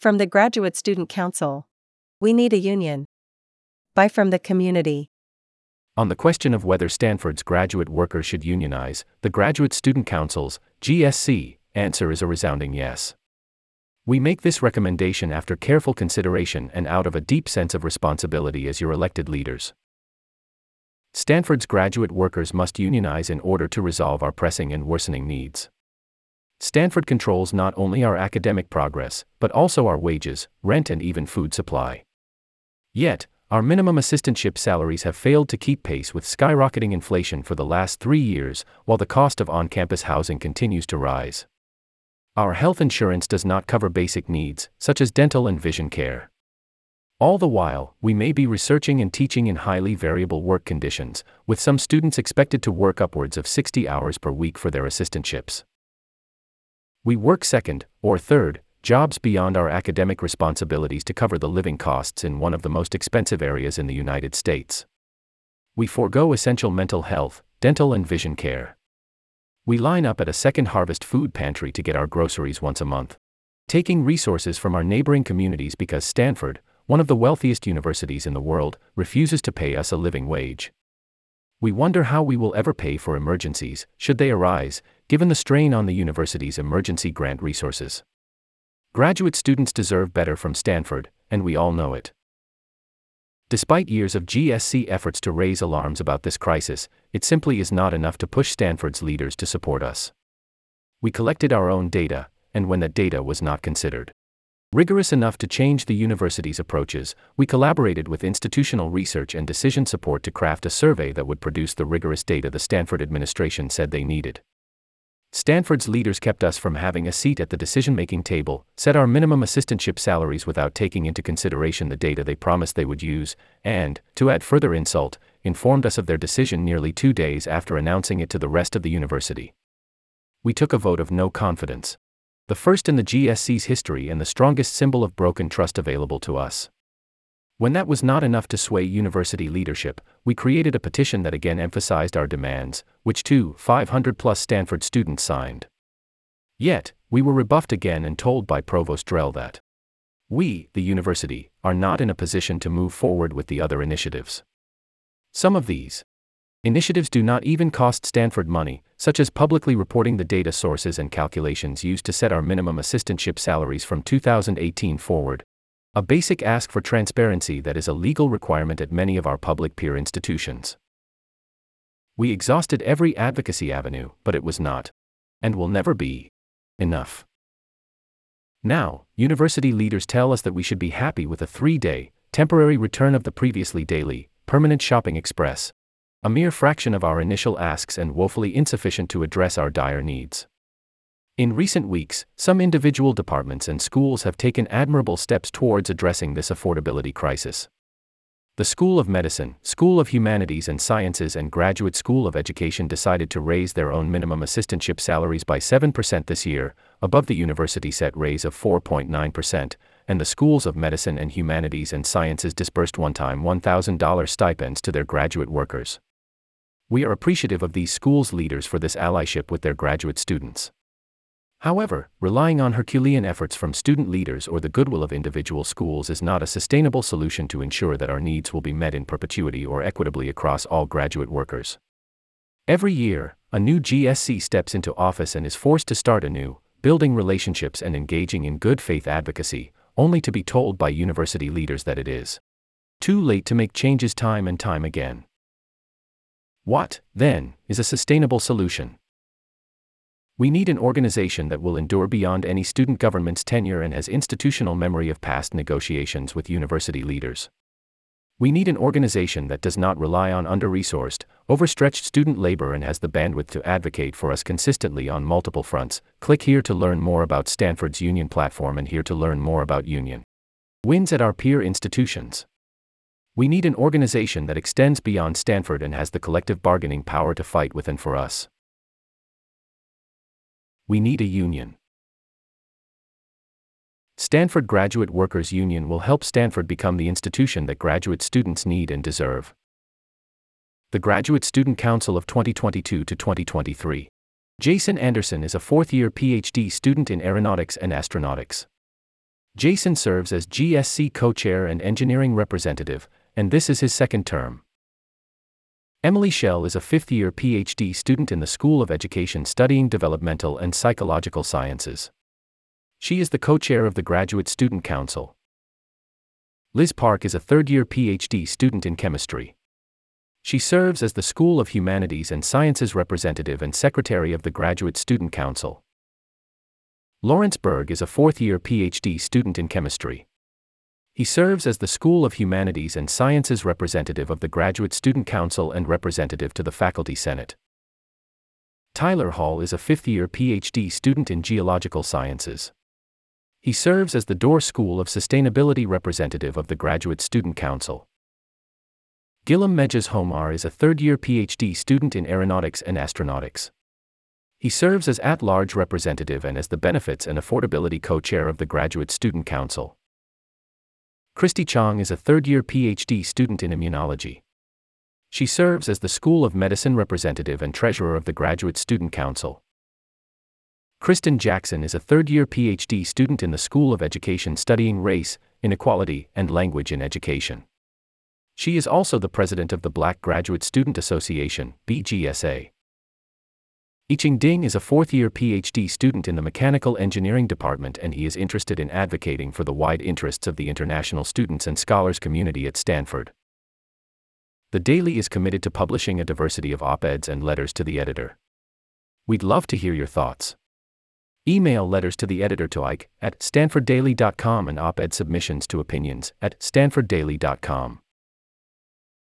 From the Graduate Student Council. We need a union. By From the Community. On the question of whether Stanford's graduate workers should unionize, the Graduate Student Council's GSC answer is a resounding yes. We make this recommendation after careful consideration and out of a deep sense of responsibility as your elected leaders. Stanford's graduate workers must unionize in order to resolve our pressing and worsening needs. Stanford controls not only our academic progress, but also our wages, rent, and even food supply. Yet, our minimum assistantship salaries have failed to keep pace with skyrocketing inflation for the last three years, while the cost of on campus housing continues to rise. Our health insurance does not cover basic needs, such as dental and vision care. All the while, we may be researching and teaching in highly variable work conditions, with some students expected to work upwards of 60 hours per week for their assistantships. We work second, or third, jobs beyond our academic responsibilities to cover the living costs in one of the most expensive areas in the United States. We forego essential mental health, dental, and vision care. We line up at a second harvest food pantry to get our groceries once a month, taking resources from our neighboring communities because Stanford, one of the wealthiest universities in the world, refuses to pay us a living wage. We wonder how we will ever pay for emergencies, should they arise, given the strain on the university's emergency grant resources. Graduate students deserve better from Stanford, and we all know it. Despite years of GSC efforts to raise alarms about this crisis, it simply is not enough to push Stanford's leaders to support us. We collected our own data, and when that data was not considered rigorous enough to change the university's approaches, we collaborated with institutional research and decision support to craft a survey that would produce the rigorous data the Stanford administration said they needed. Stanford's leaders kept us from having a seat at the decision making table, set our minimum assistantship salaries without taking into consideration the data they promised they would use, and, to add further insult, informed us of their decision nearly two days after announcing it to the rest of the university. We took a vote of no confidence. The first in the GSC's history and the strongest symbol of broken trust available to us. When that was not enough to sway university leadership, we created a petition that again emphasized our demands, which two 500 plus Stanford students signed. Yet, we were rebuffed again and told by Provost Drell that we, the university, are not in a position to move forward with the other initiatives. Some of these initiatives do not even cost Stanford money, such as publicly reporting the data sources and calculations used to set our minimum assistantship salaries from 2018 forward, a basic ask for transparency that is a legal requirement at many of our public peer institutions. We exhausted every advocacy avenue, but it was not, and will never be, enough. Now, university leaders tell us that we should be happy with a three day, temporary return of the previously daily, permanent shopping express, a mere fraction of our initial asks and woefully insufficient to address our dire needs. In recent weeks, some individual departments and schools have taken admirable steps towards addressing this affordability crisis. The School of Medicine, School of Humanities and Sciences, and Graduate School of Education decided to raise their own minimum assistantship salaries by 7% this year, above the university set raise of 4.9%, and the Schools of Medicine and Humanities and Sciences disbursed one time $1,000 stipends to their graduate workers. We are appreciative of these schools' leaders for this allyship with their graduate students. However, relying on Herculean efforts from student leaders or the goodwill of individual schools is not a sustainable solution to ensure that our needs will be met in perpetuity or equitably across all graduate workers. Every year, a new GSC steps into office and is forced to start anew, building relationships and engaging in good faith advocacy, only to be told by university leaders that it is too late to make changes time and time again. What, then, is a sustainable solution? We need an organization that will endure beyond any student government's tenure and has institutional memory of past negotiations with university leaders. We need an organization that does not rely on under resourced, overstretched student labor and has the bandwidth to advocate for us consistently on multiple fronts. Click here to learn more about Stanford's union platform and here to learn more about union wins at our peer institutions. We need an organization that extends beyond Stanford and has the collective bargaining power to fight with and for us. We need a union. Stanford Graduate Workers Union will help Stanford become the institution that graduate students need and deserve. The Graduate Student Council of 2022 to 2023. Jason Anderson is a fourth year PhD student in aeronautics and astronautics. Jason serves as GSC co chair and engineering representative, and this is his second term. Emily Shell is a fifth year PhD student in the School of Education studying developmental and psychological sciences. She is the co chair of the Graduate Student Council. Liz Park is a third year PhD student in chemistry. She serves as the School of Humanities and Sciences representative and secretary of the Graduate Student Council. Lawrence Berg is a fourth year PhD student in chemistry. He serves as the School of Humanities and Sciences representative of the Graduate Student Council and representative to the Faculty Senate. Tyler Hall is a fifth year PhD student in geological sciences. He serves as the Doerr School of Sustainability representative of the Graduate Student Council. Gillam Mejas Homar is a third year PhD student in aeronautics and astronautics. He serves as at large representative and as the Benefits and Affordability co chair of the Graduate Student Council. Christy Chong is a third year PhD student in immunology. She serves as the School of Medicine representative and treasurer of the Graduate Student Council. Kristen Jackson is a third year PhD student in the School of Education studying race, inequality, and language in education. She is also the president of the Black Graduate Student Association, BGSA. Yicheng Ding is a fourth year PhD student in the Mechanical Engineering Department and he is interested in advocating for the wide interests of the international students and scholars community at Stanford. The Daily is committed to publishing a diversity of op eds and letters to the editor. We'd love to hear your thoughts. Email letters to the editor to Ike at stanforddaily.com and op ed submissions to opinions at stanforddaily.com.